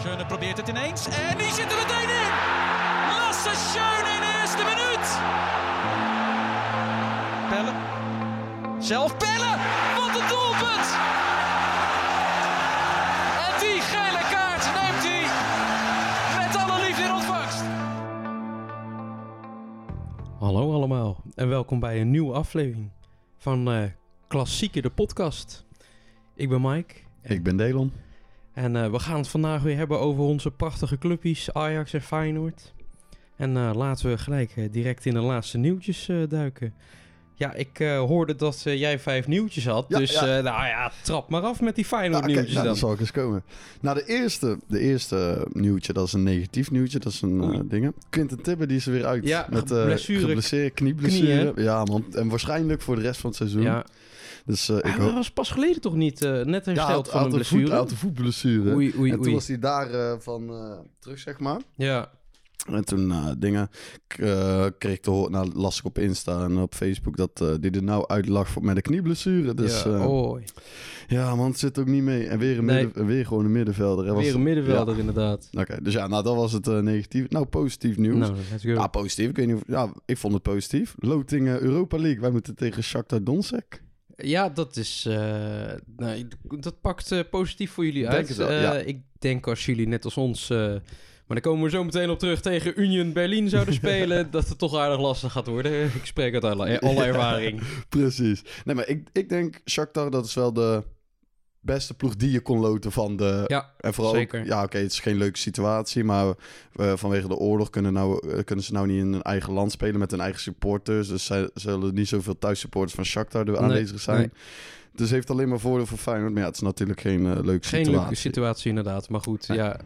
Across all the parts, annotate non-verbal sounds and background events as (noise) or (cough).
Schöne probeert het ineens en die zit er meteen in. Lasse Schöne in de eerste minuut. Pelle. Zelf Pelle. Wat een doelpunt. En die gele kaart neemt hij met alle liefde in ontvangst. Hallo allemaal en welkom bij een nieuwe aflevering van eh Klassieke de podcast. Ik ben Mike Ik ben Delon. En eh, we gaan het vandaag weer hebben over onze prachtige clubjes Ajax en Feyenoord. En eh, laten we gelijk eh, direct in de laatste nieuwtjes duiken. Ja, ik hoorde dat jij vijf nieuwtjes had, Ja, dus ja. nou ja, trap maar af met die Feyenoord Nou, nieuwtjes nou, dan. dat zal ik eens komen. Nou, de eerste, de eerste nieuwtje, dat is een negatief nieuwtje. Dat is een ding. Quinten Tibbe, die is er weer uit. Ja, met blessure. geblesseerd, Knie, knieblessure. ja, man. En waarschijnlijk voor de rest van het seizoen. Ja, Dus eh, ik hij hoop... was pas geleden toch niet eh, net hersteld van een had een voet, blessure? had een voetblessure. Oei, oei, en toen oei. was hij daar eh, van eh, terug, zeg maar. Ja, En toen dingen k- eh, kreeg ik te horen, nou las ik op Insta en op Facebook dat eh die er nou uit lag voor, met een knieblessure. Dus ja. ja, Oei. ja man, het zit ook niet mee. En weer, een Nee. midden, weer gewoon een middenvelder. Hij was- Weer een middenvelder Ja. inderdaad. Oké, dus ja, nou dat was het eh, negatief. Nou, positief nieuws. Nou, ja, positief. Ik weet niet of, ja, ik vond het positief. Loting Europa League. Wij moeten tegen Shakhtar Donetsk. Ja, dat is. eh, nou, dat pakt eh, positief voor jullie uit. wel, Eh, ja. Ik denk als jullie net als ons. maar daar komen we zo meteen op terug tegen Union Berlin zouden (laughs) spelen. dat het toch aardig lastig gaat worden. Ik spreek uit alle, (laughs) alle ervaring. Precies. Nee, maar ik, ik denk Shakhtar, dat is wel de beste ploeg die je kon loten van de... Ja, en vooral ook- zeker. ja, oké, het is geen leuke situatie, maar eh, vanwege de oorlog kunnen, nou, eh, kunnen ze nou niet in hun eigen land spelen met hun eigen supporters. Dus zij zullen niet zoveel thuissupporters van Shakhtar er Nee, aanwezig zijn. nee. Dus heeft alleen maar voordeel voor Feyenoord. Maar ja, het is natuurlijk geen eh, leuke geen situatie. leuke situatie inderdaad. Maar goed, Nee. ja,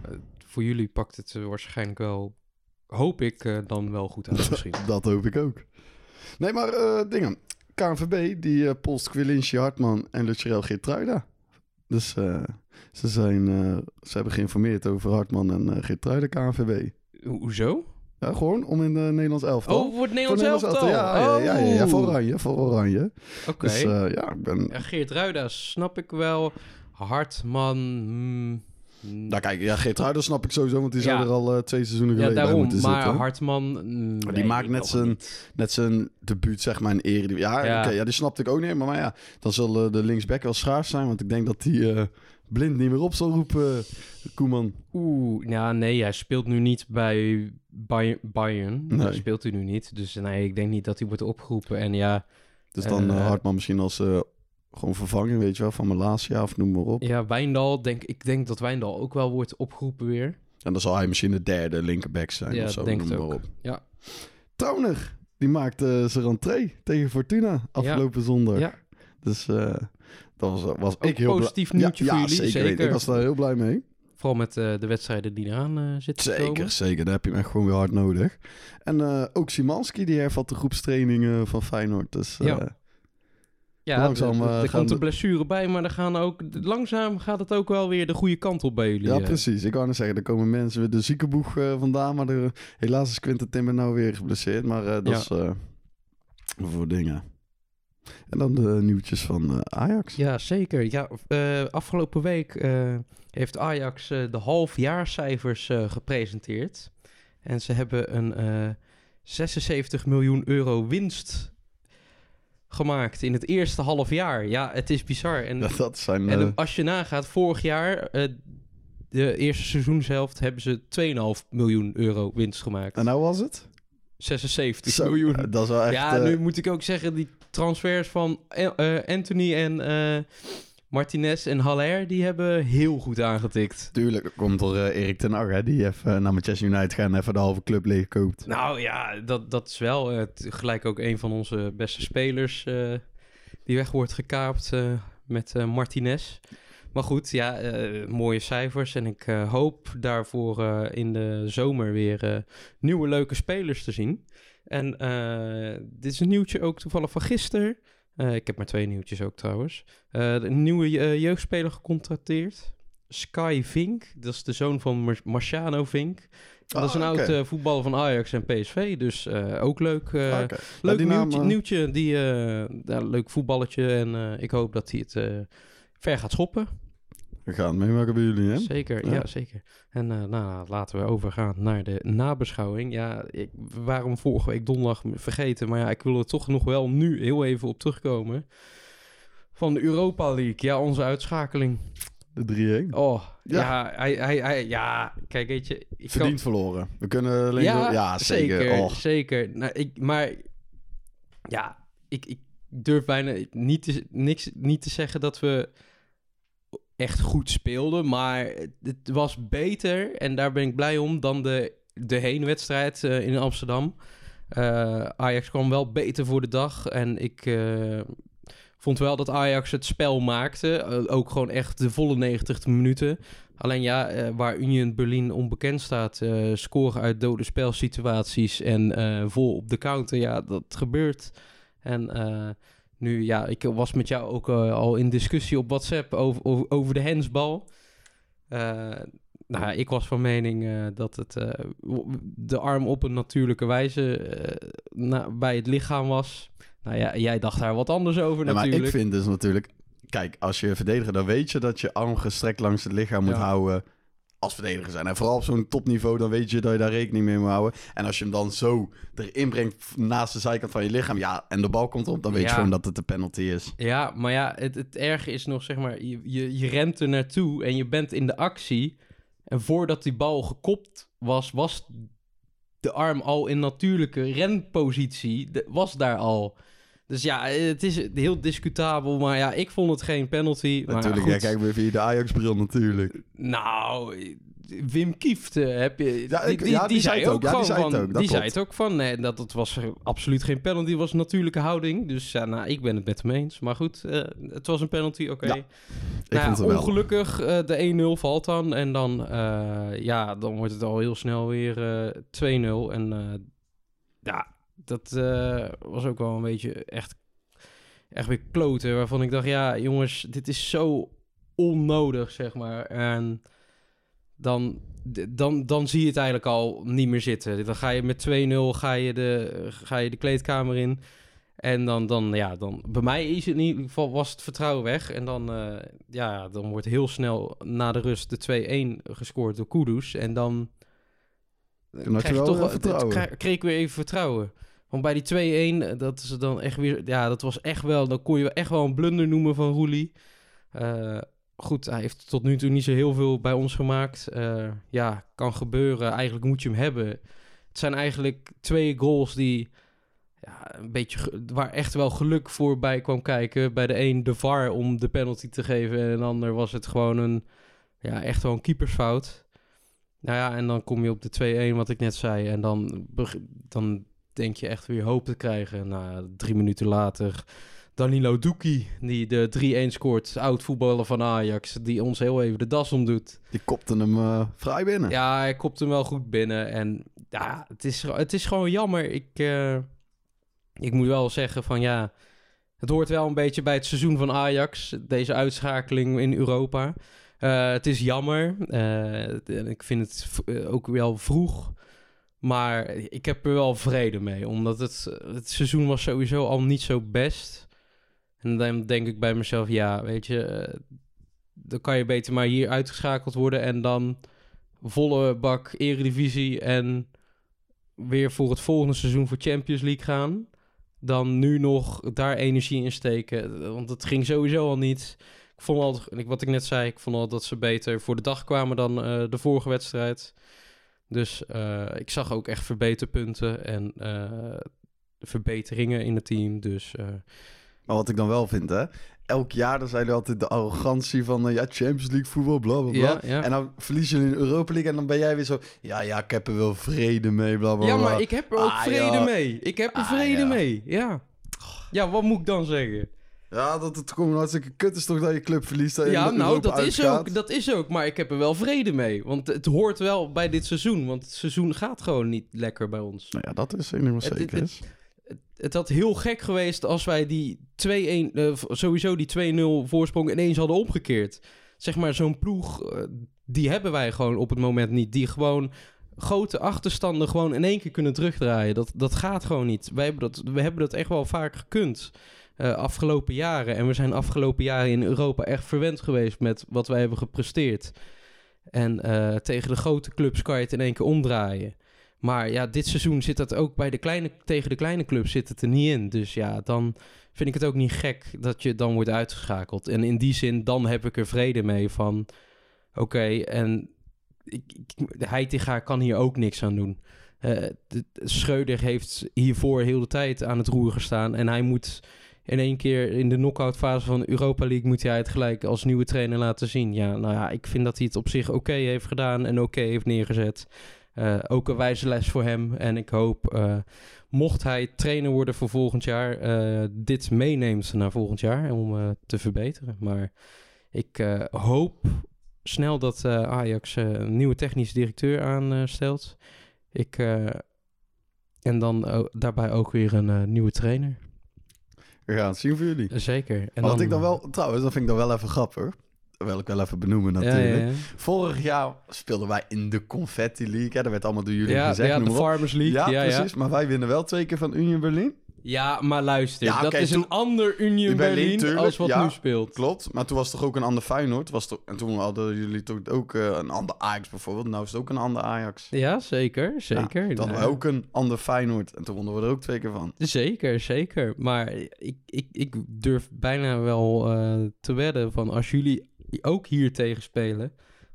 voor jullie pakt het waarschijnlijk wel. Hoop ik dan wel goed uit (laughs) misschien. Dat hoop ik ook. Nee, maar dingen. KNVB, die eh polst Quilinci Hartman en Lucierel Geertruida. Dus eh, ze, zijn, eh, ze hebben geïnformeerd over Hartman en uh, Geertruida KNVB. Ho- Hoezo? Ja, gewoon om in de Nederlands elftal. Oh, voor het Voor Nederlands Nederlands elftal? Ja, ja, ja, ja, ja, voor Oh. Oranje, voor Oranje. Oké. Dus eh, ja, ik ben... Geert Ruida snap ik wel. Hartman. hmm, Nou kijk, ja, snap ik sowieso, want die zou Ja. er al eh, twee seizoenen ja, geleden bij moeten Maar zitten. Hartman. mm, die maakt net zijn- niet. Net zijn debuut, zeg maar, in Eredivisie. Ja, Ja. oké, ja, die snapte ik ook niet. Maar, maar ja, dan zal eh, de linksback wel schaars zijn. Want ik denk dat die eh, blind niet meer op zal roepen, Koeman. Oeh, ja, nee, hij speelt nu niet bij Bay- Bayern. Nee. Speelt hij nu niet. Dus nee, ik denk niet dat hij wordt opgeroepen. En ja, Dus dan. Hartman misschien als gewoon vervanger, weet je wel, van Malasia of noem maar op. ja Wijndal, denk, ik denk dat Wijndal ook wel wordt opgeroepen weer. En dan zal hij misschien de derde linkerback zijn Ja, of zo, denk noem maar op. Ja. Trauner, die maakte zijn rentree tegen Fortuna afgelopen zondag. Ja. Dus eh, dat was, was Ook ik heel positief nieuwtje ja, voor ja, jullie, Zeker, zeker. Ik was daar heel blij mee. Vooral met eh, de wedstrijden die eraan eh zitten te komen. Zeker, zeker. Daar heb je hem echt gewoon weer hard nodig. En eh, ook Simanski, die hervat de groepstrainingen van Feyenoord. Dus eh, Ja. Ja, Langzaam, er- er, eh, er komt een blessure bij, maar er gaan ook, langzaam gaat het ook wel weer de goede kant op bij jullie. ja, eh. precies. Ik wou net zeggen, er komen mensen weer de ziekenboeg eh, vandaan. Maar er, helaas is Quinten Timber nou weer geblesseerd. Maar dat Ja. is voor dingen. En dan de nieuwtjes van Ajax. Ja, zeker. Ja, afgelopen week heeft Ajax de halfjaarcijfers gepresenteerd. En ze hebben een eh 76 miljoen euro winst gemaakt in het eerste half jaar. Ja, het is bizar. En, (laughs) dat zijn... en eh, als je nagaat, vorig jaar, eh, de eerste seizoenshelft, hebben ze 2,5 miljoen euro winst gemaakt. en nou was het? 76 Zo, miljoen. eh, Dat is wel echt... ja, nu moet ik ook zeggen, die transfers van Anthony en Martinez en Haller, die hebben heel goed aangetikt. Tuurlijk, komt er eh, Erik ten Hag, hè, die even eh, naar Manchester United gaat en even de halve club leeg koopt. Nou ja, dat, dat is wel t- gelijk ook een van onze beste spelers die weg wordt gekaapt met Martinez. Maar goed, ja, mooie cijfers. En ik hoop daarvoor in de zomer weer nieuwe leuke spelers te zien. En dit is een nieuwtje ook toevallig van gisteren. Eh, ik heb maar twee nieuwtjes ook trouwens. Eh, een nieuwe eh, jeugdspeler gecontracteerd. Sky Vink, dat is de zoon van Mar- Marciano Vink. dat is een Ah, oké. oud voetballer van Ajax en PSV, dus ook leuk. Ah, leuk die naam, nieuwtje, eh, nieuwtje die, ja, leuk voetballetje en ik hoop dat hij het ver gaat schoppen. We gaan het meemaken bij jullie, hè? Zeker, Ja. ja, zeker. En eh, nou, laten we overgaan naar de nabeschouwing. Ja, ik, hem vorige week donderdag vergeten, maar ja, ik wil er toch nog wel nu heel even op terugkomen. Van de Europa League, ja, onze uitschakeling. De 3-1. Oh, Ja. ja, hij, hij, hij, ja, kijk, weet je... Ik kan- Verdiend verloren. We kunnen alleen ja, ja, zeker. Oh. zeker. Nou, ik, maar ja, ik, ik durf bijna niet te, niks, niet te zeggen dat we echt goed speelden. Maar het, was beter, en daar ben ik blij om, dan de, de heenwedstrijd eh, in Amsterdam. Eh, Ajax kwam wel beter voor de dag. En ik eh, vond wel dat Ajax het spel maakte. Ook gewoon echt de volle 90 minuten. Alleen ja, waar Union Berlin onbekend staat, scoren uit dode spelsituaties en vol op de counter, ja, dat gebeurt. En nu, ja, ik was met jou ook eh, al in discussie op WhatsApp over, over, over de hensbal. Eh, nou, ik was van mening eh, dat het de arm op een natuurlijke wijze na, bij het lichaam was. Nou ja, jij dacht daar wat anders over Ja, maar natuurlijk. ik vind dus natuurlijk... Kijk, als je verdediger, dan weet je dat je arm gestrekt langs het lichaam moet Ja. houden als verdediger zijn. En vooral op zo'n topniveau, dan weet je dat je daar rekening mee moet houden. En als je hem dan zo erin brengt naast de zijkant van je lichaam, ja, en de bal komt op, dan weet je gewoon dat het een penalty is. Ja, maar ja, het, het erge is nog, zeg maar, je, je, je rent er naartoe en je bent in de actie. En voordat die bal gekopt was, was de arm al in natuurlijke renpositie. De- was daar al. Dus ja, het is heel discutabel. Maar ja, ik vond het geen penalty. Maar natuurlijk, goed. ja, kijk weer via de Ajax-bril natuurlijk. Nou, Wim Kieft eh, heb je. Ja, ik- ja, die zei het ook. Ja, die zei het van- ook, dat Die zei het ook van. Nee, dat het was absoluut geen penalty. Was natuurlijke houding. Dus ja, nou, ik ben het met hem eens. Maar goed, eh, het was een penalty, oké. Ja, Nou Ik ja, vond het wel. ongelukkig, eh, de 1-0 valt dan. En dan, ja, dan wordt het al heel snel weer eh 2-0. En ja, dat eh, was ook wel een beetje echt, echt weer kloten. Waarvan ik dacht, ja, jongens, dit is zo onnodig, zeg maar. En dan, dan, dan zie je het eigenlijk al niet meer zitten. Dan ga je met 2-0 ga je, de, ga je de kleedkamer in. En dan, dan, ja, dan, bij mij is het in ieder geval, was het vertrouwen weg. En dan, eh, ja, dan wordt heel snel na de rust de 2-1 gescoord door Kudus. En dan had je krijg wel toch kreeg ik weer even vertrouwen. Want bij die 2-1, eh, dat is dan echt weer, ja, dat was echt wel, dan kon je echt wel een blunder noemen van Roelie. Eh, goed, hij heeft tot nu toe niet zo heel veel bij ons gemaakt. Eh, ja, kan gebeuren. Eigenlijk moet je hem hebben. Het zijn eigenlijk twee goals die ja, een beetje waar echt wel geluk voorbij kwam kijken. Bij de een de VAR om de penalty te geven en de ander was het gewoon een ja, echt wel een keepersfout. Nou ja, en dan kom je op de 2-1 wat ik net zei en dan dan denk je echt weer hoop te krijgen. Nou, drie minuten later Danilo Duki, die de 3-1 scoort. Oud voetballer van Ajax, die ons heel even de das omdoet. Die kopte hem eh, vrij binnen. Ja, hij kopt hem wel goed binnen. En ja, het is, het is gewoon jammer. Ik, eh, ik moet wel zeggen van ja, het hoort wel een beetje bij het seizoen van Ajax. Deze uitschakeling in Europa. Eh, het is jammer. Ik vind het ook wel vroeg. Maar ik heb er wel vrede mee. Omdat het, het seizoen was sowieso al niet zo best. En dan denk ik bij mezelf, ja, weet je... eh, dan kan je beter maar hier uitgeschakeld worden... en dan volle bak eredivisie... en weer voor het volgende seizoen voor Champions League gaan... dan nu nog daar energie in steken. Want het ging sowieso al niet... Ik vond al, wat ik net zei, ik vond al dat ze beter voor de dag kwamen dan eh, de vorige wedstrijd. Dus eh, ik zag ook echt verbeterpunten en eh, verbeteringen in het team. Dus eh, Maar wat ik dan wel vind, hè. Elk jaar dan zijn jullie altijd de arrogantie van... ja, Champions League voetbal, bla, bla, bla. ja, ja. En dan verliezen jullie in de Europa League en dan ben jij weer zo... Ja, ja, ik heb er wel vrede mee, bla, bla, ja, bla. maar ik heb er ook Ah, vrede ja. mee. Ik heb er Ah, vrede mee, ja. Ja, wat moet ik dan zeggen? Ja, dat het gewoon hartstikke kut is toch dat je club verliest en ja, nou, dat is, ook, dat is ook. Maar ik heb er wel vrede mee. Want het hoort wel bij dit seizoen. Want het seizoen gaat gewoon niet lekker bij ons. Nou ja, dat is helemaal Het- zeker. het- is. Het, het had heel gek geweest als wij die 2-1, eh, sowieso die 2-0 voorsprong ineens hadden omgekeerd. Zeg maar, zo'n ploeg, eh, die hebben wij gewoon op het moment niet. Die gewoon grote achterstanden gewoon in één keer kunnen terugdraaien. Dat, dat gaat gewoon niet. Wij hebben dat, we hebben dat echt wel vaak gekund. Eh, afgelopen jaren. En we zijn afgelopen jaren in Europa echt verwend geweest met wat wij hebben gepresteerd. En eh, tegen de grote clubs kan je het in één keer omdraaien. Maar ja, dit seizoen zit dat ook bij de kleine, tegen de kleine clubs zit het er niet in. Dus ja, dan vind ik het ook niet gek dat je dan wordt uitgeschakeld. En in die zin, dan heb ik er vrede mee van... Oké, en ik, ik, Heitinga kan hier ook niks aan doen. De- Schreuder heeft hiervoor heel de tijd aan het roer gestaan. En hij moet in één keer in de knock-out fase van Europa League... moet hij het gelijk als nieuwe trainer laten zien. Ja, nou ja, ik vind dat hij het op zich oké heeft gedaan en oké heeft neergezet. Eh, ook een wijze les voor hem. En ik hoop, eh, mocht hij trainer worden voor volgend jaar... eh, dit meeneemt naar volgend jaar om te verbeteren. Maar ik hoop snel dat Ajax een nieuwe technische directeur aanstelt. ik, en dan o- daarbij ook weer een nieuwe trainer. We gaan het zien voor jullie. Zeker. En Wat ik dan wel, trouwens, dat vind ik dan wel even grappig. Dat wil ik wel even benoemen natuurlijk. ja, ja. Vorig jaar speelden wij in de Confetti League. Hè? Dat werd allemaal door jullie gezegd. ja, de. Farmers League. Ja, precies. Maar wij winnen wel twee keer van Union Berlin. Ja, maar luister. Ja, dat is toen- een ander Union In Berlin, Berlin tuurlijk, als wat ja. nu speelt. Klopt. Maar toen was toch ook een ander Feyenoord. Was toch, en toen hadden jullie toch ook eh, een ander Ajax bijvoorbeeld. Nou is het ook een ander Ajax. Ja, zeker. Zeker. Ja, Nou, ook een ander Feyenoord. En toen wonnen we er ook twee keer van. Zeker, zeker. Maar ik, ik, ik durf bijna wel eh, te wedden van als jullie ook hier tegen spelen,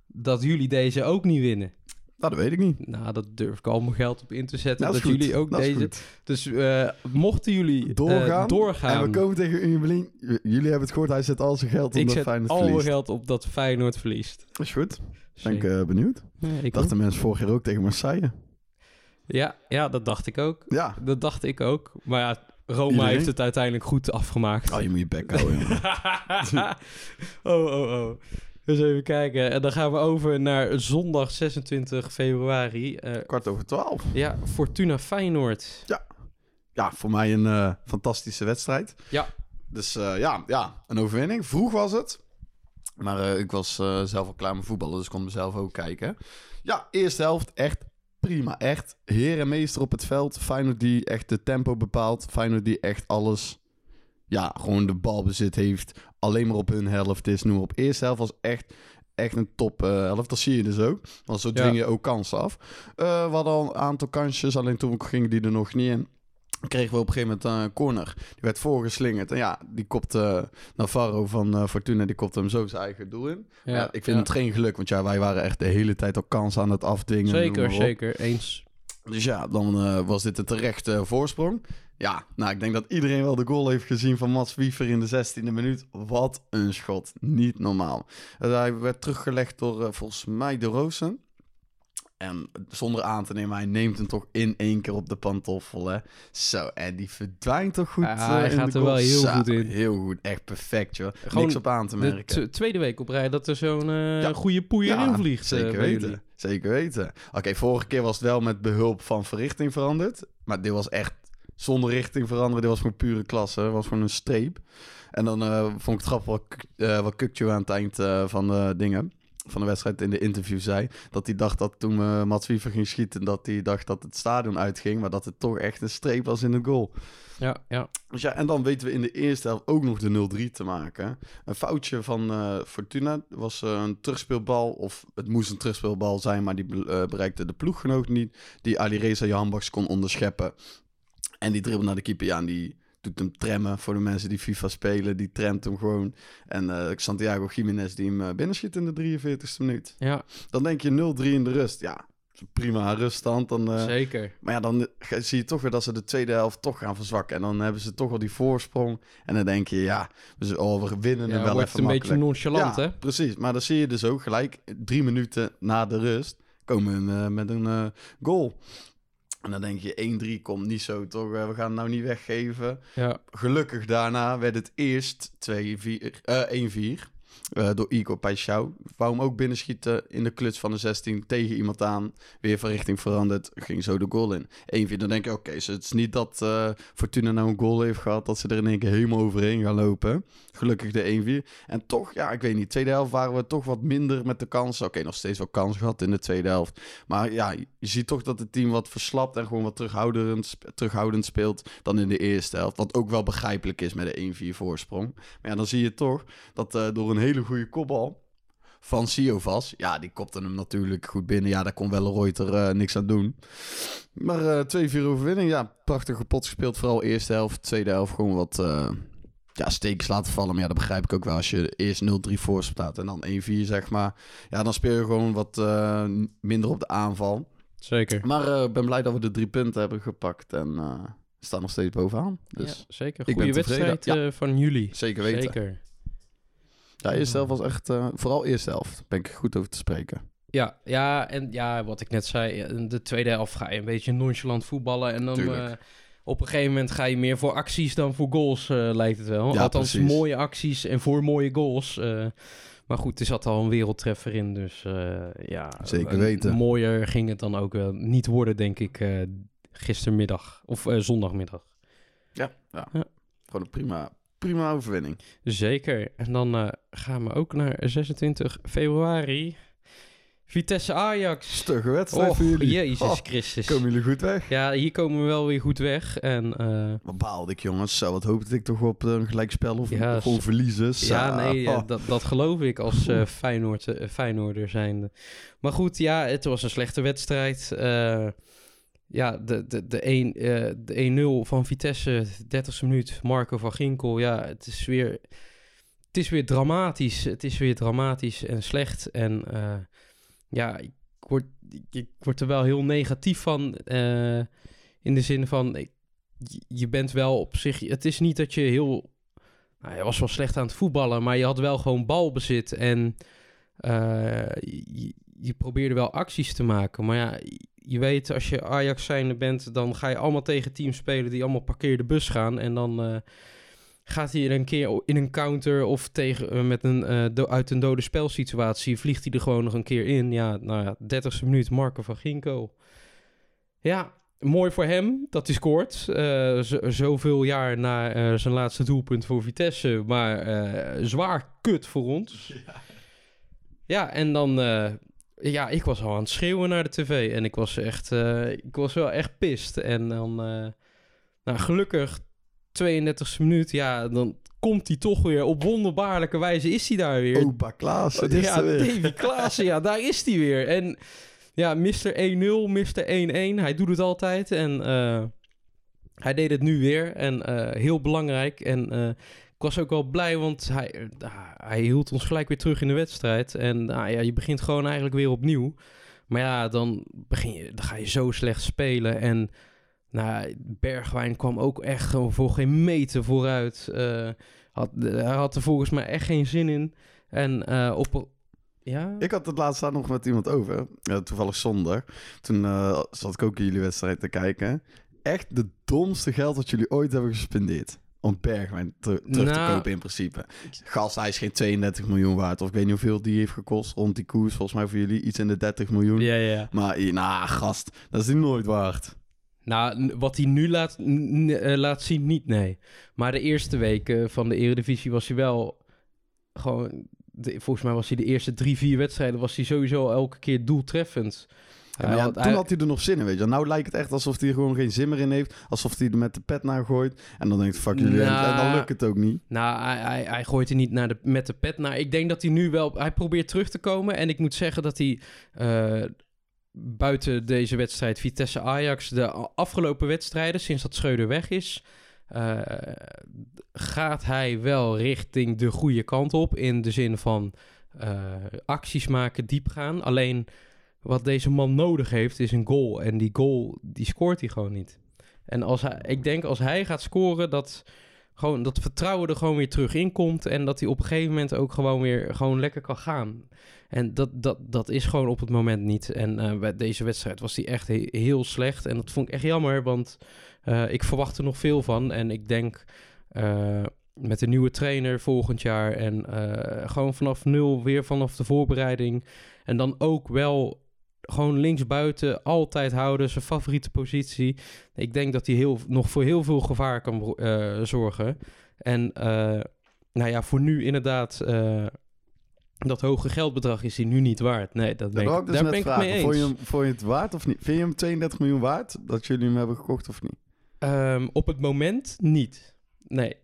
dat jullie deze ook niet winnen. Nou, dat weet ik niet. Nou, dat durf ik al mijn geld op in te zetten. Dat Dat, jullie ook Dat deze. Dus eh, mochten jullie eh, Doorgaan. doorgaan. En we komen tegen Union Berlin. Jullie hebben het gehoord. Hij zet al zijn geld ik omdat zet Feyenoord al mijn verliest. geld op dat Feyenoord verliest. Dat is goed. Ben ik eh, benieuwd. Ja, ik ook. Dachten mensen vorig jaar ook tegen Marseille. ja, ja, dat dacht ik ook. Ja. Dat dacht ik ook. Maar ja, Roma Iedereen? heeft het uiteindelijk goed afgemaakt. Oh, je moet je bek houden, (laughs) (laughs) oh, oh, oh. Dus even kijken. En dan gaan we over naar zondag 26 februari. Eh, Kwart over twaalf. ja, Fortuna Feyenoord. Ja, voor mij een eh, fantastische wedstrijd. Ja. Dus eh, ja, ja, een overwinning. Vroeg was het. Maar ik was zelf al klaar met voetballen, dus ik kon mezelf ook kijken. Ja, eerste helft echt prima. Echt heer en meester op het veld. Feyenoord die echt de tempo bepaalt. Feyenoord die echt alles, ja, gewoon de balbezit heeft. Alleen maar op hun helft is. Noem maar op. Eerste helft was echt, echt een top eh, helft. Dat zie je dus ook. Want zo dwing je ook kansen af. Eh, we hadden al een aantal kansjes, alleen toen gingen die er nog niet in. Kregen we op een gegeven moment een corner. Die werd voorgeslingerd. En ja, die kopte Navarro van eh, Fortuna, die kopte hem zo zijn eigen doel in. Ja, ja, ik vind het geen geluk, want ja, wij waren echt de hele tijd al kansen aan het afdwingen. noem Zeker, zeker. Eens. Dus ja, dan was dit een terechte voorsprong. Ja, nou, ik denk dat iedereen wel de goal heeft gezien van Mats Wiever in de 16e minuut. Wat een schot. Niet normaal. Eh, hij werd teruggelegd door, eh, volgens mij, de Roosen. En zonder aan te nemen, hij neemt hem toch in één keer op de pantoffel. Hè? Zo, en die verdwijnt toch goed. Ja, eh, hij gaat er wel heel goed in. Heel goed, echt perfect, joh. Gewoon Niks op aan te merken. tweede week op rij dat er zo'n Ja. goede poeier Ja, in vliegt. Zeker weten. Zeker weten. Oké, vorige keer was het wel met behulp van verrichting veranderd. Maar dit was echt zonder richting veranderen. Dit was gewoon pure klasse. Het was gewoon een streep. En dan eh, vond ik het grappig wat, eh, wat aan het eind eh, van de dingen... van de wedstrijd in de interview zei... dat hij dacht dat toen eh Mats Wiever ging schieten... dat hij dacht dat het stadion uitging... maar dat het toch echt een streep was in de goal. Ja, ja. Dus ja, en dan weten we in de eerste helft ook nog de 0-3 te maken. Een foutje van Fortuna was een terugspeelbal, of het moest een terugspeelbal zijn, maar die be- bereikte de ploeggenoot niet. Die Ali Reza Jahanbaks kon onderscheppen. En die dribbelt naar de keeper, ja, en die doet hem tremmen voor de mensen die FIFA spelen. Die tremt hem gewoon. En eh, Santiago Jiménez die hem eh, binnenschiet in de 43ste minuut. ja Dan denk je 0-3 in de rust. Ja, prima ruststand. Dan, eh, zeker. maar ja, dan zie je toch weer dat ze de tweede helft toch gaan verzwakken. En dan hebben ze toch wel die voorsprong. En dan denk je, ja, we, z- oh, we winnen hem Ja, wel even het een beetje nonchalant, ja, hè? precies. Maar dan zie je dus ook gelijk, drie minuten na de rust, komen met een goal. En dan denk je, 1-3 komt niet zo, toch? Eh, we gaan het nou niet weggeven. Ja, Gelukkig daarna werd het eerst 2-4, eh, 1-4. Eh, door Igor Paixão. Wou hem ook binnenschieten in de kluts van de 16 tegen iemand aan. Weer van richting veranderd, ging zo de goal in. 1-4, dan denk je, oké, het is niet dat eh, Fortuna nou een goal heeft gehad... dat ze er in één keer helemaal overheen gaan lopen. Gelukkig de 1-4. En toch, ja, ik weet niet, tweede helft waren we toch wat minder met de kansen. Oké, nog steeds wel kans gehad in de tweede helft. Maar ja, je ziet toch dat het team wat verslapt en gewoon wat terughoudend, terughoudend speelt dan in de eerste helft. Wat ook wel begrijpelijk is met de 1-4 voorsprong. Maar ja, dan zie je toch dat eh, door een hele goede kopbal van Siovas, ja, die kopte hem natuurlijk goed binnen. Ja, daar kon Welleroyter er niks aan doen. Maar eh 2-4 overwinning, ja, prachtige pot gespeeld. Vooral eerste helft, tweede helft gewoon wat... eh, ja, stekens laten vallen. Maar ja, dat begrijp ik ook wel. Als je eerst 0-3 voor staat en dan 1-4, zeg maar. Ja, dan speel je gewoon wat eh, minder op de aanval. Zeker. Maar eh, ik ben blij dat we de drie punten hebben gepakt. En eh staan nog steeds bovenaan. Dus ja, zeker. Goede wedstrijd eh, van jullie. zeker weten. Zeker. Ja, eerste helft was echt... eh, vooral eerste helft. Ben ik goed over te spreken. Ja, ja, en ja, wat ik net zei, in de tweede helft ga je een beetje nonchalant voetballen. En dan eh, op een gegeven moment ga je meer voor acties dan voor goals, eh, lijkt het wel. Ja, Althans, precies. mooie acties en voor mooie goals. eh. maar goed, er zat al een wereldtreffer in, dus eh, ja. Zeker eh, weten. Mooier ging het dan ook wel niet worden, denk ik, eh, gistermiddag of eh, zondagmiddag. Ja, ja. Ja. Gewoon een prima, prima overwinning. Zeker. En dan eh, gaan we ook naar 26 februari. Vitesse Ajax. Stugge wedstrijd Och, voor jullie. Jezus Oh, Christus. komen jullie goed weg? Ja, hier komen we wel weer goed weg. En eh, Wat baalde ik, jongens. Zo, wat hoopte ik toch op een gelijkspel of Ja, gewoon verliezen. Ja, nee, eh, Oh. dat, dat geloof ik als eh Feyenoord, eh, Feyenoorder zijnde. Maar goed, ja, het was een slechte wedstrijd. Ja, de, de, de, 1, eh, de 1-0 van Vitesse, 30e minuut, Marco van Ginkel. Ja, het is weer, het is weer dramatisch. Het is weer dramatisch en slecht. En eh, ja, ik word, ik word er wel heel negatief van. eh, in de zin van, je- bent wel op zich... Het is niet dat je heel... Nou, je was wel slecht aan het voetballen, maar je had wel gewoon balbezit. En je probeerde wel acties te maken. Maar ja, je weet, als je Ajax zijnde bent, dan ga je allemaal tegen teams spelen die allemaal parkeerde bus gaan. En dan eh, gaat hij er een keer in een counter of tegen, eh, met een, eh, do- uit een dode spelsituatie, vliegt hij er gewoon nog een keer in. Ja, nou ja, 30ste minuut, Marco van Ginko. Ja, mooi voor hem dat hij scoort. Zoveel jaar na zijn laatste doelpunt voor Vitesse. Maar zwaar kut voor ons. (laughs) Ja, en dan... ja, ik was al aan het schreeuwen naar de tv. En ik was echt... eh, ik was wel echt pist. En dan... eh, nou, gelukkig 32e minuut. Ja, dan komt hij toch weer. Op wonderbaarlijke wijze is hij daar weer. Opa Klaas, is ja? Davy Klaassen, ja, daar is hij weer. En ja, Mr. 1-0, Mr. 1-1, hij doet het altijd. En eh, hij deed het nu weer. En heel belangrijk. En ik was ook wel blij, want hij, eh, hij hield ons gelijk weer terug in de wedstrijd. En nou ja, je begint gewoon eigenlijk weer opnieuw. Maar ja, dan, begin je, dan ga je zo slecht spelen. En nou, Bergwijn kwam ook echt gewoon voor geen meter vooruit. Eh, had, hij had er volgens mij echt geen zin in. En eh, op... Ja? Ik had het laatst daar nog met iemand over. eh, toevallig zondag. Toen eh, zat ik ook in jullie wedstrijd te kijken. Echt de domste geld dat jullie ooit hebben gespendeerd. Om Bergwijn te- terug te Nou- kopen in principe. Gast, hij is geen 32 miljoen waard. Of ik weet niet hoeveel die heeft gekost. Rond die koers, volgens mij voor jullie iets in de 30 miljoen. Ja, ja. Maar nou, gast, dat is die nooit waard. Nou, wat hij nu laat, eh, laat zien, niet, nee. Maar de eerste weken van de Eredivisie was hij wel gewoon... De, volgens mij was hij de eerste drie, vier wedstrijden... was hij sowieso elke keer doeltreffend. Ja, maar Hij ja, had- toen hij- had hij er nog zin in, weet je. Nou lijkt het echt alsof hij er gewoon geen zin meer in heeft. Alsof hij er met de pet naar gooit. En dan denkt fuck jullie. en- En dan Nou, lukt het ook niet. Nou, hij, hij, hij gooit er niet naar de, met de pet naar. Ik denk dat hij nu wel... Hij probeert terug te komen. En ik moet zeggen dat hij... eh, buiten deze wedstrijd Vitesse-Ajax... de afgelopen wedstrijden, sinds dat Schreuder weg is... eh, gaat hij wel richting de goede kant op. In de zin van eh, acties maken, diep gaan. Alleen wat deze man nodig heeft is een goal. En die goal, die scoort hij gewoon niet. En als hij, ik denk als hij gaat scoren, dat gewoon dat vertrouwen er gewoon weer terug in komt. En dat hij op een gegeven moment ook gewoon weer gewoon lekker kan gaan. En dat, dat, dat is gewoon op het moment niet. En eh, bij deze wedstrijd was hij echt he- heel slecht. En dat vond ik echt jammer, want eh, ik verwacht er nog veel van. En ik denk, eh, met een nieuwe trainer volgend jaar. En eh, gewoon vanaf nul, weer vanaf de voorbereiding. En dan ook wel gewoon linksbuiten altijd houden, zijn favoriete positie. Ik denk dat hij heel, nog voor heel veel gevaar kan eh, zorgen. En eh, nou ja, voor nu inderdaad... eh, dat hoge geldbedrag is hij nu niet waard. Nee, dat ben Dat ik, dus daar net ben ik mee eens. Vond je, hem, vond je het waard of niet? Vind je hem 32 miljoen waard dat jullie hem hebben gekocht of niet? Ehm, op het moment niet. Nee.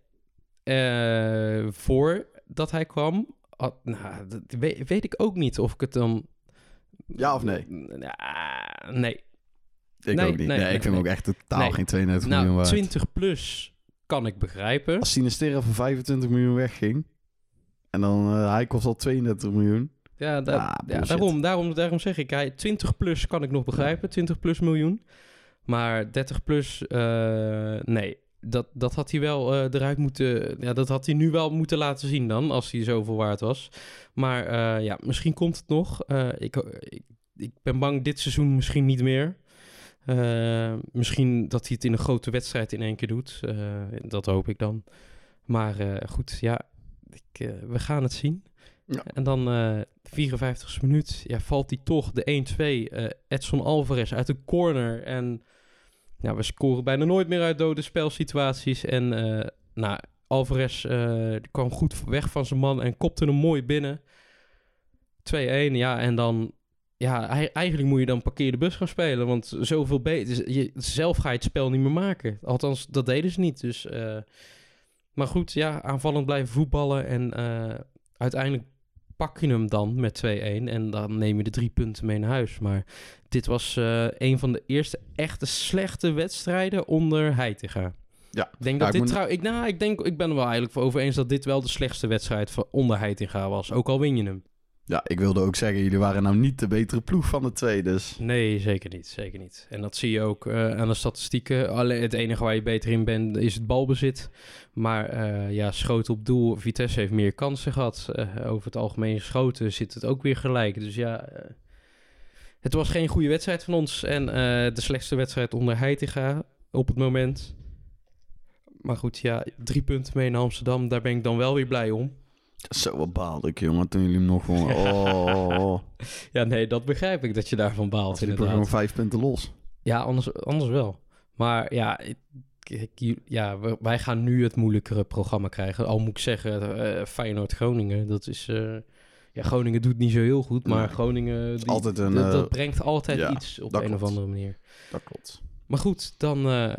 Eh voordat hij kwam, had- nou, dat weet, weet ik ook niet of ik het dan... Ja of nee? Ja, nee. Ik Nee, ook niet. nee, Nee, nee, ik vind hem ook echt totaal geen 32 miljoen Nou, waard. 20 plus kan ik begrijpen. Als Sinistera voor 25 miljoen wegging en dan eh, hij kost al 32 miljoen. Ja, da- Ah, ja daarom, daarom, daarom zeg ik, hij, 20 plus kan ik nog begrijpen, 20 plus miljoen. Maar 30 plus, eh, nee. Dat, dat had hij wel eh, eruit moeten, ja, dat had hij nu wel moeten laten zien dan, als hij zoveel waard was. Maar eh, ja, misschien komt het nog. Eh, ik, ik, ik ben bang dit seizoen misschien niet meer. Misschien dat hij het in een grote wedstrijd in één keer doet. Dat hoop ik dan. Maar goed, ja, ik, we gaan het zien. Ja. En dan eh 54 e minuut ja, valt hij toch de 1-2. eh, Edson Alvarez uit een corner. En ja, we scoren bijna nooit meer uit dode spelsituaties. En eh, nou, Alvarez eh, kwam goed weg van zijn man en kopte hem mooi binnen. 2-1, ja, en dan... Ja, eigenlijk moet je dan parkeer de bus gaan spelen. Want zoveel beter... Je, zelf ga je het spel niet meer maken. Althans, dat deden ze niet. Dus... eh, maar goed, ja, aanvallend blijven voetballen. En uiteindelijk pak je hem dan met 2-1. En dan neem je de drie punten mee naar huis. Maar dit was eh, een van de eerste echte slechte wedstrijden onder Heitinga. Ja. Ik denk Ja, dat ik dit trouw, ik, nou, ik denk, ik ben er wel eigenlijk voor over eens dat dit wel de slechtste wedstrijd van onder Heitinga was. Ook al win je hem. Ja, ik wilde ook zeggen, jullie waren nou niet de betere ploeg van de twee, dus... Nee, zeker niet. Zeker niet. En dat zie je ook eh, aan de statistieken. Alleen het enige waar je beter in bent is het balbezit. Maar eh, ja, schoten op doel. Vitesse heeft meer kansen gehad. Eh, over het algemeen schoten zit het ook weer gelijk. Dus ja, het was geen goede wedstrijd van ons. En de slechtste wedstrijd onder Heitinga op het moment. Maar goed, ja, drie punten mee naar Amsterdam. Daar ben ik dan wel weer blij om. Zo wat baalde ik, jongen, toen jullie hem nog gewoon... Oh, (laughs) Ja, nee, dat begrijp ik dat je daarvan baalt we inderdaad. gewoon vijf punten los. Ja, anders, anders wel. Maar ja, ik, ik- ja, wij gaan nu het moeilijkere programma krijgen. Al moet ik zeggen, eh Feyenoord-Groningen, dat is... eh, ja, Groningen doet niet zo heel goed, maar Nee. Groningen... die- Altijd een, dat, eh, dat brengt altijd ja, iets op een of andere manier. Dat klopt. Maar goed, dan... eh,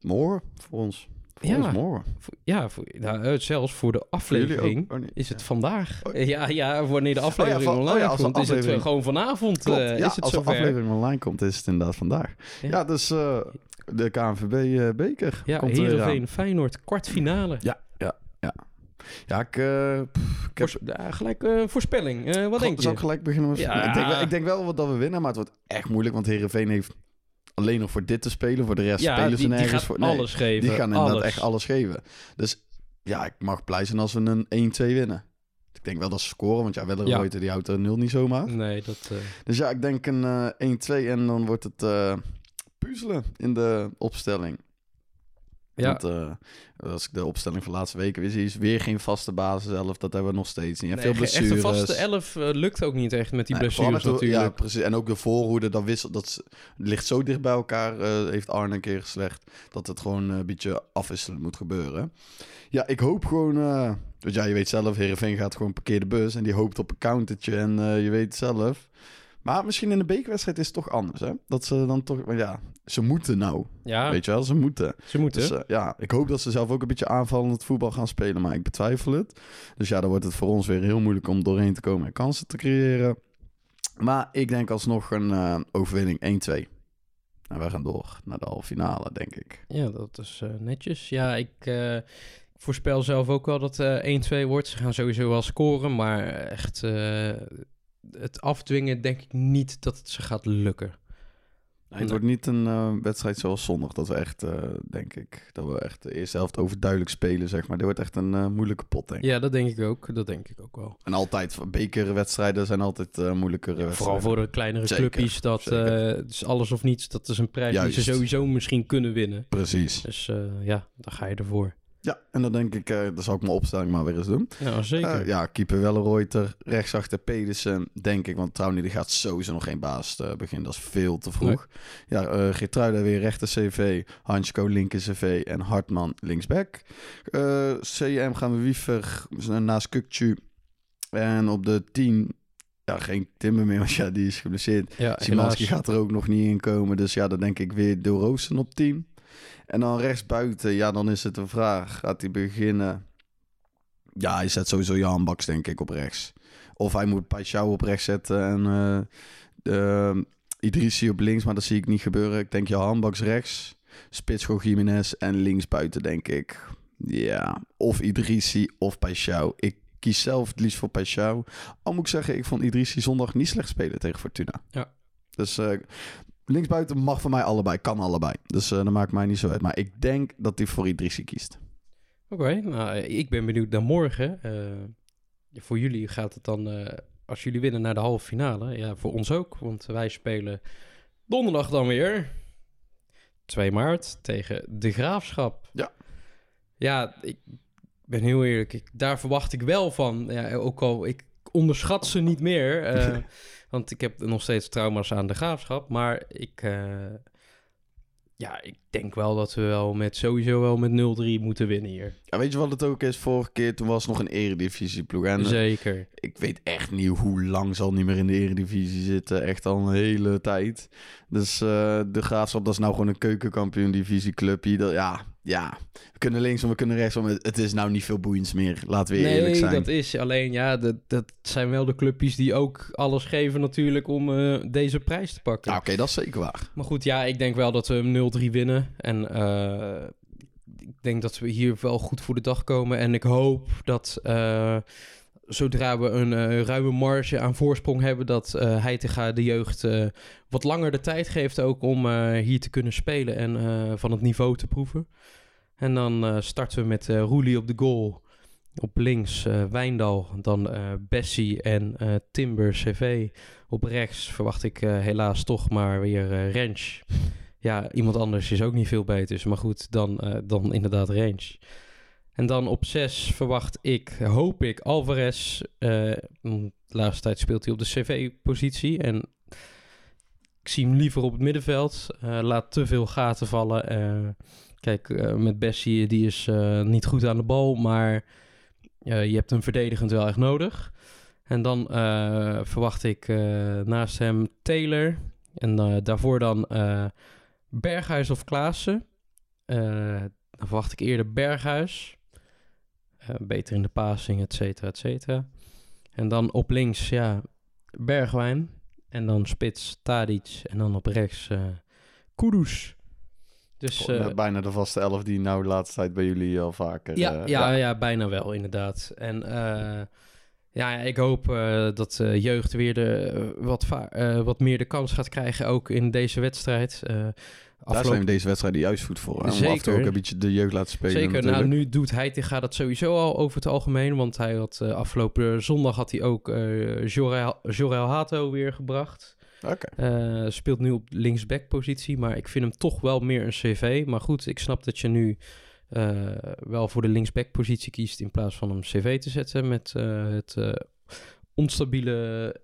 More voor ons. Ja. voor- ja, voor, nou, eh, zelfs voor de aflevering? Oh, nee. is het vandaag. Oh. (laughs) Ja, ja, wanneer de aflevering van- oh online ja, als de komt, is het eh, aflevering- gewoon vanavond Klopt, eh, is het als de aflevering online komt, is het inderdaad vandaag. Ja. Dus de KNVB-beker Ja, komt er. Heerenveen, Feyenoord, kwartfinale. Ja, ja, ja. Ja, ik, pff, ik heb... Ja, gelijk eh, voorspelling. Eh, wat denk Zal je? ik gelijk beginnen met... Ja. Ik, denk, wel- ik denk wel dat we winnen, maar het wordt echt moeilijk. Want Heerenveen heeft alleen nog voor dit te spelen. Voor de rest ja, spelen die, ze die nergens gaat voor. Nee, alles geven. die gaan inderdaad alles. echt alles geven. Dus ja, ik mag blij zijn als we een 1-2 winnen. Ik denk wel dat ze scoren, want ja, Welleroyte Ja. die houdt er nul niet zomaar. Nee, dat... eh, Dus ja, ik denk een eh 1-2 en dan wordt het eh, puzzelen in de opstelling. Ja, Want, eh, als ik de opstelling van de laatste weken weer zie, is weer geen vaste basis zelf. Dat hebben we nog steeds niet. En nee, veel blessures. echt een vaste elf eh, lukt ook niet echt met die Nee, blessures met natuurlijk. Ja, precies. En ook de voorhoede, dat, wisselt, dat ligt zo dicht bij elkaar, eh, heeft Arne een keer geslecht, dat het gewoon een beetje afwisselend moet gebeuren. Ja, ik hoop gewoon, want ja, je weet zelf, Heerenveen gaat gewoon parkeer de bus en die hoopt op een countertje en je weet zelf. Maar misschien in de bekerwedstrijd is het toch anders, hè? Dat ze dan toch, maar ja, ze moeten nou, ja, weet je wel, ze moeten. ze moeten. Dus eh, ja, ik hoop dat ze zelf ook een beetje aanvallend voetbal gaan spelen, maar ik betwijfel het. Dus ja, dan wordt het voor ons weer heel moeilijk om doorheen te komen en kansen te creëren. Maar ik denk alsnog een eh, overwinning 1-2. En wij gaan door naar de halve finale, denk ik. Ja, dat is eh, netjes. Ja, ik voorspel zelf ook wel dat eh 1-2 wordt. Ze gaan sowieso wel scoren, maar echt het afdwingen denk ik niet dat het ze gaat lukken. Het Nee. wordt niet een eh, wedstrijd zoals zondag. Dat we echt, eh, denk ik, dat we echt de eerste helft overduidelijk spelen, zeg maar. Dit wordt echt een eh, moeilijke pot, denk ik. Ja, dat denk ik ook. Dat denk ik ook wel. En altijd, bekerwedstrijden zijn altijd moeilijkere Vooral wedstrijden. voor de kleinere Zeker, clubjes, dat het is alles of niets. Dat is een prijs die ze sowieso misschien kunnen winnen. Precies. Dus ja, dan ga je ervoor. Ja, en dan denk ik, eh dan zal ik mijn opstelling maar weer eens doen. Nou, zeker. Eh, ja, keeper Welleroyter, rechtsachter Pedersen, denk ik. Want Trouwnie die gaat sowieso nog geen baas eh, beginnen. Dat is veel te vroeg. Ja, Geertruida weer rechter CV, Hansko linker CV en Hartman linksback. Eh, CM gaan we Wiever naast Kukcu. En op de 10, ja, geen Timmer meer, (laughs) want ja, die is geblesseerd. ja, Simanski gaat er ook nog niet in komen. Dus ja, dan denk ik weer De Roosen op 10. En dan rechtsbuiten, ja, dan is het een vraag. Gaat hij beginnen? Ja, hij zet sowieso Jan Baks, denk ik, op rechts. Of hij moet Paixão op rechts zetten en de, Idrissi op links. Maar dat zie ik niet gebeuren. Ik denk Johan Baks rechts. Spitsko Jiménez en linksbuiten, denk ik. Ja, of Idrissi of Paixão. Ik kies zelf het liefst voor Paixão. Al moet ik zeggen, ik vond Idrissi zondag niet slecht spelen tegen Fortuna. Ja. Dus eh, linksbuiten mag voor mij allebei, kan allebei. Dus eh dat maakt mij niet zo uit. Maar ik denk dat hij voor Idrissi kiest. Oké, nou, ik ben benieuwd naar morgen. Eh, voor jullie gaat het dan, eh, als jullie winnen naar de halve finale. Ja, voor ons ook, want wij spelen donderdag dan weer. 2 maart tegen de Graafschap. Ja. Ja, ik ben heel eerlijk. Ik, daar verwacht ik wel van. Ja, ook al, ik onderschat ze niet meer. (laughs) want ik heb nog steeds trauma's aan de Graafschap. Maar ik... eh, ja, ik denk wel dat we wel met sowieso wel met 0-3 moeten winnen hier. Ja, weet je wat het ook is? Vorige keer toen was nog een eredivisieploeg. En eh, Zeker. ik weet echt niet hoe lang zal niet meer in de eredivisie zitten. Echt al een hele tijd. Dus eh, de Graafschap, dat is nou gewoon een keukenkampioen divisieclub. Hier, ja, ja, we kunnen linksom, we kunnen rechtsom. Het het is nou niet veel boeiends meer. Laten we eerlijk Nee, zijn. dat is alleen, ja, dat, dat zijn wel de clubjes die ook alles geven natuurlijk om eh, deze prijs te pakken. Oké, dat is zeker waar. Maar goed, ja, ik denk wel dat we hem 0-3 winnen. En eh, ik denk dat we hier wel goed voor de dag komen. En ik hoop dat eh, zodra we een eh, ruime marge aan voorsprong hebben... dat eh Heitinga de jeugd eh, wat langer de tijd geeft ook om hier te kunnen spelen... en van het niveau te proeven. En dan starten we met Roelie op de goal. Op links Wijndal, dan Bessie en Timber CV. Op rechts verwacht ik helaas toch maar weer Rens. Ja, iemand anders is ook niet veel beter. Maar goed, dan, dan inderdaad Rens. En dan op zes verwacht ik, hoop ik, Alvarez. Eh, mm, de laatste tijd speelt hij op de CV-positie. En ik zie hem liever op het middenveld. Eh, laat te veel gaten vallen. Eh, kijk, met Bessie, die is niet goed aan de bal. Maar je hebt hem verdedigend wel echt nodig. En dan verwacht ik naast hem Taylor. En daarvoor dan Berghuis of Klaassen. Dan verwacht ik eerder Berghuis. Eh, beter in de passing, et cetera, et cetera. En dan op links, ja, Bergwijn. En dan spits Tadic. En dan op rechts eh Kudus. Dus Gewoon, eh, bijna de vaste elf die nou de laatste tijd bij jullie al vaker... ja, eh, ja, ja. bijna wel, inderdaad. En ja, ik hoop dat de jeugd weer de, wat, wat meer de kans gaat krijgen, ook in deze wedstrijd. Daar afgelopen- zijn we deze wedstrijd juist goed voor. hè? Om af en toe Zeker. ook een beetje de jeugd laten spelen Zeker, nou nu doet Heitinga dat sowieso al over het algemeen. Want hij had eh, afgelopen zondag had hij ook eh Jorel, Jorel Hato weer gebracht. Oké. Eh, speelt nu op linksback positie, maar ik vind hem toch wel meer een CV. Maar goed, ik snap dat je nu wel voor de linksback positie kiest in plaats van hem CV te zetten met het onstabiele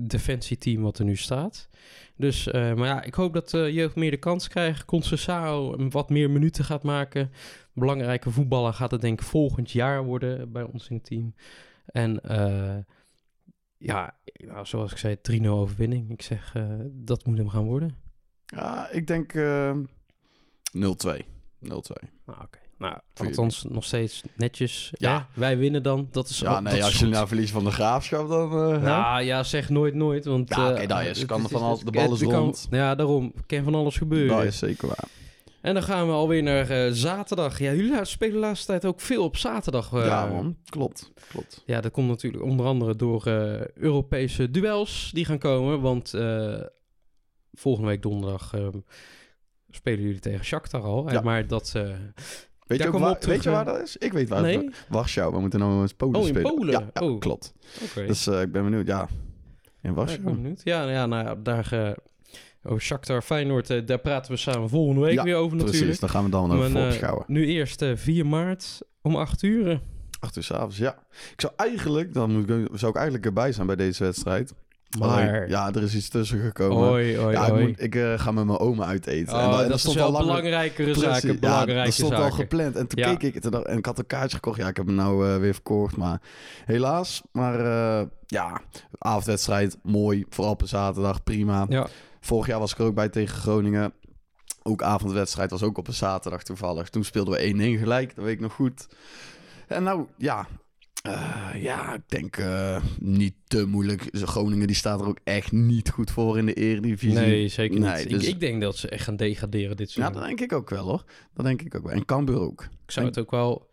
defensieteam wat er nu staat. Dus, eh, maar ja, ik hoop dat de jeugd meer de kans krijgt. Concessao wat meer minuten gaat maken. Belangrijke voetballer gaat het denk ik volgend jaar worden bij ons in het team. En eh, ja, nou, zoals ik zei, 3-0 overwinning. Ik zeg, eh, dat moet hem gaan worden. Ja, ik denk eh 0-2. 0-2. Nou, oké. Nou, althans nog steeds netjes. Ja. Wij winnen dan. Dat is Ja, dat nee, is als je goed. nou verliest van de graafschap, dan... eh, hè? Nou ja, zeg nooit nooit. Want, Ja, oké, eh, is- het kan er van alles- de bal is kan- rond. Ja, daarom. Kan van alles gebeuren. dat is zeker waar. En dan gaan we alweer naar eh, zaterdag. Ja, jullie spelen de laatste tijd ook veel op zaterdag. eh. ja, man. Klopt. Klopt. Ja, dat komt natuurlijk onder andere door eh, Europese duels die gaan komen. Want eh, volgende week donderdag eh, spelen jullie tegen Shakhtar al. Eh, Ja. Maar dat... Weet, je, waar, weet je waar dat is? Ik weet waar. nee? het- Warschau. We moeten nou eens Polen Oh, in spelen. Polen? Ja, ja, Oh. klopt. Oké. Dus eh, ik ben benieuwd. Ja, in Ja, ik ben Warschau. benieuwd. Ja, ja, nou ja, daar... eh, over Shakhtar Feyenoord, eh, daar praten we samen volgende week Ja, weer over natuurlijk. Precies, daar gaan we dan over voorbeschouwen. nu eerst eh, 4 maart om 8 uur. eh. Acht uur s'avonds, ja. Ik zou eigenlijk, dan moet ik, zou ik eigenlijk erbij zijn bij deze wedstrijd. Maar- ja, er is iets tussen gekomen. Ja, ik, moet, ik eh, ga met mijn oma uit eten. Oh, en en dat is stond wel al langer- belangrijkere Precies, zaken. ja, dat stond al gepland. En toen Ja. keek ik dacht- en ik had een kaartje gekocht. Ja, ik heb hem nou eh, weer verkocht, maar helaas. Maar eh, ja, avondwedstrijd, mooi. Vooral op een zaterdag, prima. Ja. Vorig jaar was ik er ook bij tegen Groningen. Ook avondwedstrijd was ook op een zaterdag toevallig. Toen speelden we 1-1 gelijk, dat weet ik nog goed. En nou, ja... eh, ja, ik denk eh, niet te moeilijk. Groningen die staat er ook echt niet goed voor in de Eredivisie. Nee, zeker niet. Nee, dus- ik, ik denk dat ze echt gaan degraderen dit Ja, seizoen. dat denk ik ook wel hoor. Dat denk ik ook wel. En Cambuur ook. Ik zou het ook wel...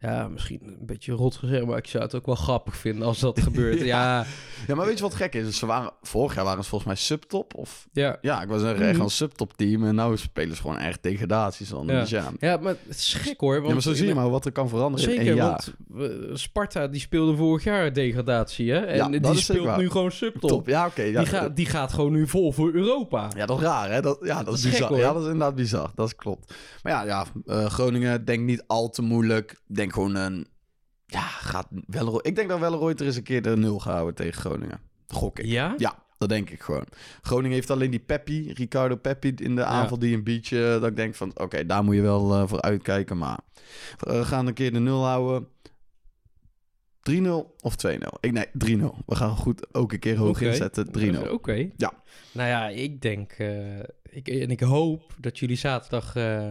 Ja, misschien een beetje rot gezegd, maar ik zou het ook wel grappig vinden als dat gebeurt. (laughs) Ja, Ja, maar weet je wat gek is? Ze waren, vorig jaar waren ze volgens mij subtop. Of, ja. ja, ik was zeggen echt Mhm. een subtop team. En nu spelen ze gewoon echt degradaties dan. Ja. Dus ja. Ja, maar het is gek hoor. Want ja, maar zo zie je maar wat er kan veranderen in Zeker, één jaar. want eh, Sparta die speelde vorig jaar degradatie, hè? En Ja, die speelt nu gewoon subtop. Top, ja oké. ja, die, gaat, die gaat gewoon nu vol voor Europa. ja, dat is raar hè. Dat, ja, dat, is bizar. ja, dat is inderdaad bizar. Dat is klopt. Maar ja, ja eh, Groningen denk niet al te moeilijk. Denk gewoon een... Ja, gaat wel. Ik denk dat Welleroy er eens een keer de nul gaat houden tegen Groningen. Gok ik. Ja? Ja, dat denk ik gewoon. Groningen heeft alleen die Peppi, Ricardo Peppi in de aanval die een beetje... dat ik denk van, oké, daar moet je wel eh, voor uitkijken. Maar we gaan een keer de nul houden. 3-0 of 2-0? Ik nee, 3-0. We gaan goed ook een keer hoog inzetten. 3-0. Oké. Ja. Nou ja, ik denk... eh, ik, en ik hoop dat jullie zaterdag eh,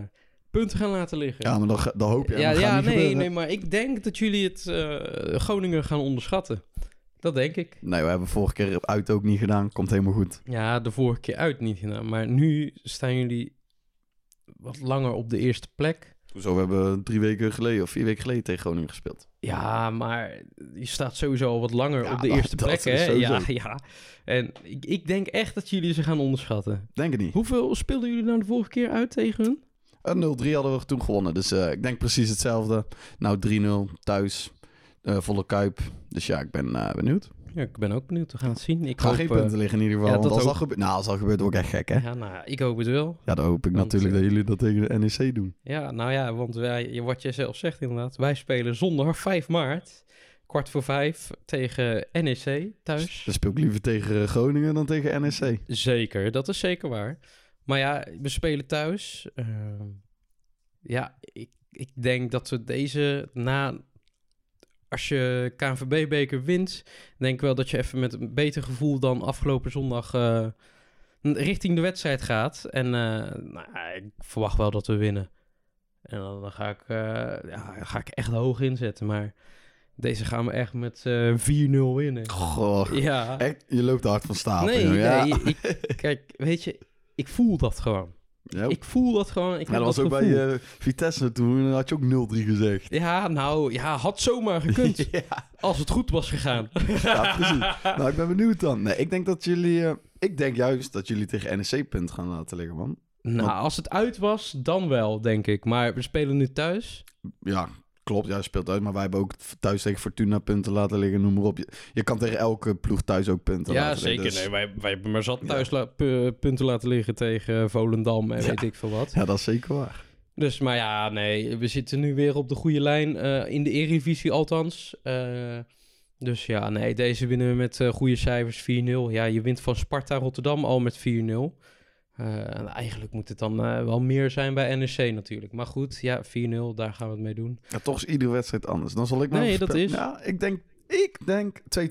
punten gaan laten liggen. Ja, maar dan, dan hoop je. ja, ja nee, gebeuren. nee, maar ik denk dat jullie het eh, Groningen gaan onderschatten. Dat denk ik. Nee, we hebben vorige keer uit ook niet gedaan. Komt helemaal goed. Ja, de vorige keer uit niet gedaan. Maar nu staan jullie wat langer op de eerste plek. Zo, we hebben drie weken geleden of vier weken geleden tegen Groningen gespeeld. Ja, maar je staat sowieso al wat langer Ja, op de (laughs) dat- eerste plek, hè? Ja, (laughs) ja. En ik, ik denk echt dat jullie ze gaan onderschatten. Denk het niet. Hoeveel speelden jullie nou de vorige keer uit tegen hun? Een 0-3 hadden we toen gewonnen. Dus eh, ik denk precies hetzelfde. Nou, 3-0 thuis. eh, volle kuip. Dus ja, ik ben eh, benieuwd. Ja, ik ben ook benieuwd. We gaan het zien. Ik ga hoop, geen punten liggen in ieder geval. ja, want dat als dat ook. gebeurt... Nou, als dat gebeurt, word ik echt gek, hè? Ja, Ja, nou, ik hoop het wel. dan hoop ik Want, natuurlijk dat jullie dat tegen de NEC doen. Ja, nou ja, want wij, wat jij zelf zegt inderdaad. Wij spelen zondag 5 maart, kwart voor vijf, tegen NEC thuis. Dan speel ik liever tegen Groningen dan tegen NEC. Zeker, dat is zeker waar. Maar ja, we spelen thuis. Ehm, ja, ik, ik denk dat we deze na... Als je KNVB-beker wint, denk ik wel dat je even met een beter gevoel dan afgelopen zondag eh, richting de wedstrijd gaat. En eh, nou, ik verwacht wel dat we winnen. En dan, dan ga, ik, eh, ja, ga ik echt hoog inzetten. Maar deze gaan we echt met eh 4-0 winnen. Goh, Ja. echt, je loopt hard van stapel. Nee, joh. ja. nee ik, (laughs) kijk, weet je, ik voel dat gewoon. Ja, Ik voel dat gewoon. Ik ja, dat was ook gevoel. bij eh, Vitesse toen. had je ook 0-3 gezegd. Ja, nou, ja, had zomaar (laughs) gekund. ja. als het goed was gegaan. ja, (laughs) precies. Nou, ik ben benieuwd dan. Nee, ik denk dat jullie... eh, ik denk juist dat jullie tegen NEC punt gaan laten liggen, man. nou, als het uit was, dan wel, denk ik. Maar we spelen nu thuis. Ja, klopt. Ja, speelt uit. Maar wij hebben ook thuis tegen Fortuna punten laten liggen. Noem maar op. Je, je kan tegen elke ploeg thuis ook punten ja, laten zeker. liggen. Dus- Nee, wij, wij hebben maar zat thuis la- punten laten liggen tegen Volendam en Ja. weet ik veel wat. Ja, dat is zeker waar. Dus, maar ja, nee, we zitten nu weer op de goede lijn. eh, in de Eredivisie althans. Eh, dus ja, nee, deze winnen we met eh, goede cijfers 4-0. Ja, je wint van Sparta Rotterdam al met 4-0. Eh, en eigenlijk moet het dan eh, wel meer zijn bij NEC natuurlijk. Maar goed, ja, 4-0, daar gaan we het mee doen. Ja, toch is iedere wedstrijd anders. Dan zal ik maar Nee, dat is- Ja, ik denk... Ik denk 2-2.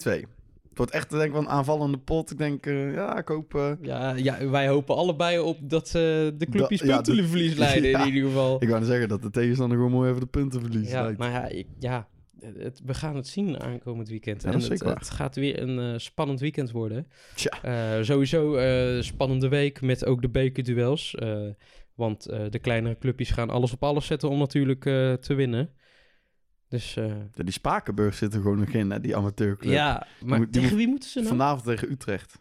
Het wordt echt denk ik, een aanvallende pot. Ik denk, eh, ja, ik hoop... Ja, ja, wij hopen allebei op dat eh, de clubjes Da- ja, puntenverlies de- leiden (laughs) ja. in ieder geval. ik wou zeggen dat de tegenstander gewoon mooi even de punten verliest. Ja, lijkt. maar ja, ik, ja het, we gaan het zien aankomend weekend. Ja, en het, gaat weer een eh, spannend weekend worden. Tja. Eh, sowieso eh spannende week met ook de bekerduels. want de kleinere clubjes gaan alles op alles zetten om natuurlijk te winnen. Dus die Spakenburg zit er gewoon nog in, hè, die amateurclub. ja, maar die tegen wie moeten ze nou? Vanavond tegen Utrecht.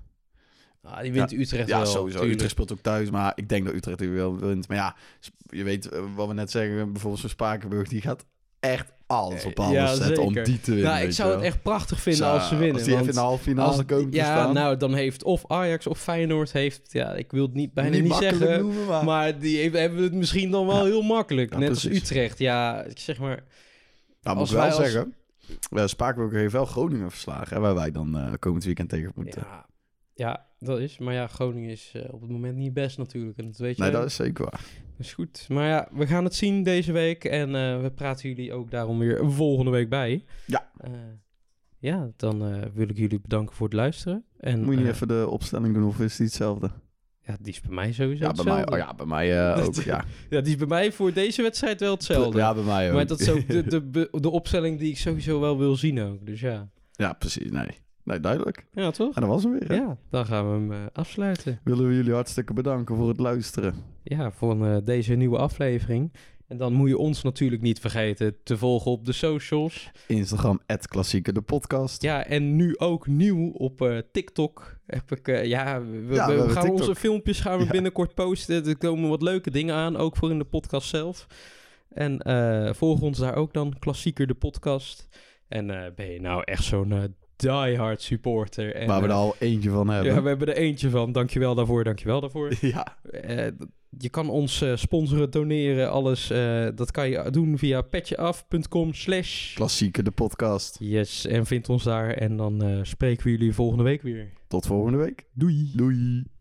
Ah, die wint Utrecht Ja, wel. sowieso. tuurlijk. Utrecht speelt ook thuis, maar ik denk dat Utrecht er wel wint. Maar ja, je weet wat we net zeggen, bijvoorbeeld zo'n Spakenburg, die gaat echt alles op alles Ja, zetten om die te winnen. Nou, ik zou het echt prachtig vinden Zo, als ze winnen. Als die even in de halve finale komen te ja, staan. nou, dan heeft of Ajax of Feyenoord heeft... Ja, ik wil het niet, bijna niet, makkelijk zeggen... noemen, maar... Maar die heeft- hebben het misschien dan wel Ja. heel makkelijk. Ja, Net als. Utrecht. Ja, ik zeg maar... Nou, moet ik wel als- zeggen, uh, Spakenburg heeft wel Groningen verslagen, hè, waar wij dan eh, komend weekend tegen moeten. Ja, ja, dat is. Maar ja, Groningen is eh, op het moment niet best natuurlijk. En dat weet je. nee, dat is zeker waar. Dat is goed. Maar ja, we gaan het zien deze week. En eh, we praten jullie ook daarom weer volgende week bij. Ja. Eh, ja, dan wil ik jullie bedanken voor het luisteren. En, Moet je niet even de opstelling doen of is die hetzelfde? Ja, die is bij mij sowieso Ja, bij mij, oh ja, bij mij (laughs) ook. Ja. Ja, die is bij mij voor deze wedstrijd wel hetzelfde. ja, bij mij ook. maar dat is ook de, (laughs) de, de, de opstelling die ik sowieso wel wil zien ook. Dus ja. ja, precies. Nee. Nee, duidelijk. Ja, toch? En dat was hem weer. hè? Ja, dan gaan we hem eh, afsluiten. Willen we jullie hartstikke bedanken voor het luisteren. Ja, voor eh, deze nieuwe aflevering. En dan moet je ons natuurlijk niet vergeten te volgen op de socials. Instagram, klassieker de podcast. Ja, en nu ook nieuw op eh, TikTok. Heb ik, ja, we, we- Ja, we we hebben gaan onze filmpjes gaan we Ja. binnenkort posten. Er komen wat leuke dingen aan, ook voor in de podcast zelf. En volg ons daar ook dan, Klassieker de podcast. En ben je nou echt zo'n diehard supporter? En, waar we er eh, al eentje van hebben. Ja, we hebben er eentje van. Dankjewel daarvoor, dankjewel daarvoor. (laughs) ja. Eh, je kan ons eh, sponsoren, doneren, alles. dat kan je doen via petjeaf.com slash... Klassieker de podcast. Yes, en vind ons daar. En dan spreken we jullie volgende week weer. Tot volgende week. Doei! Doei.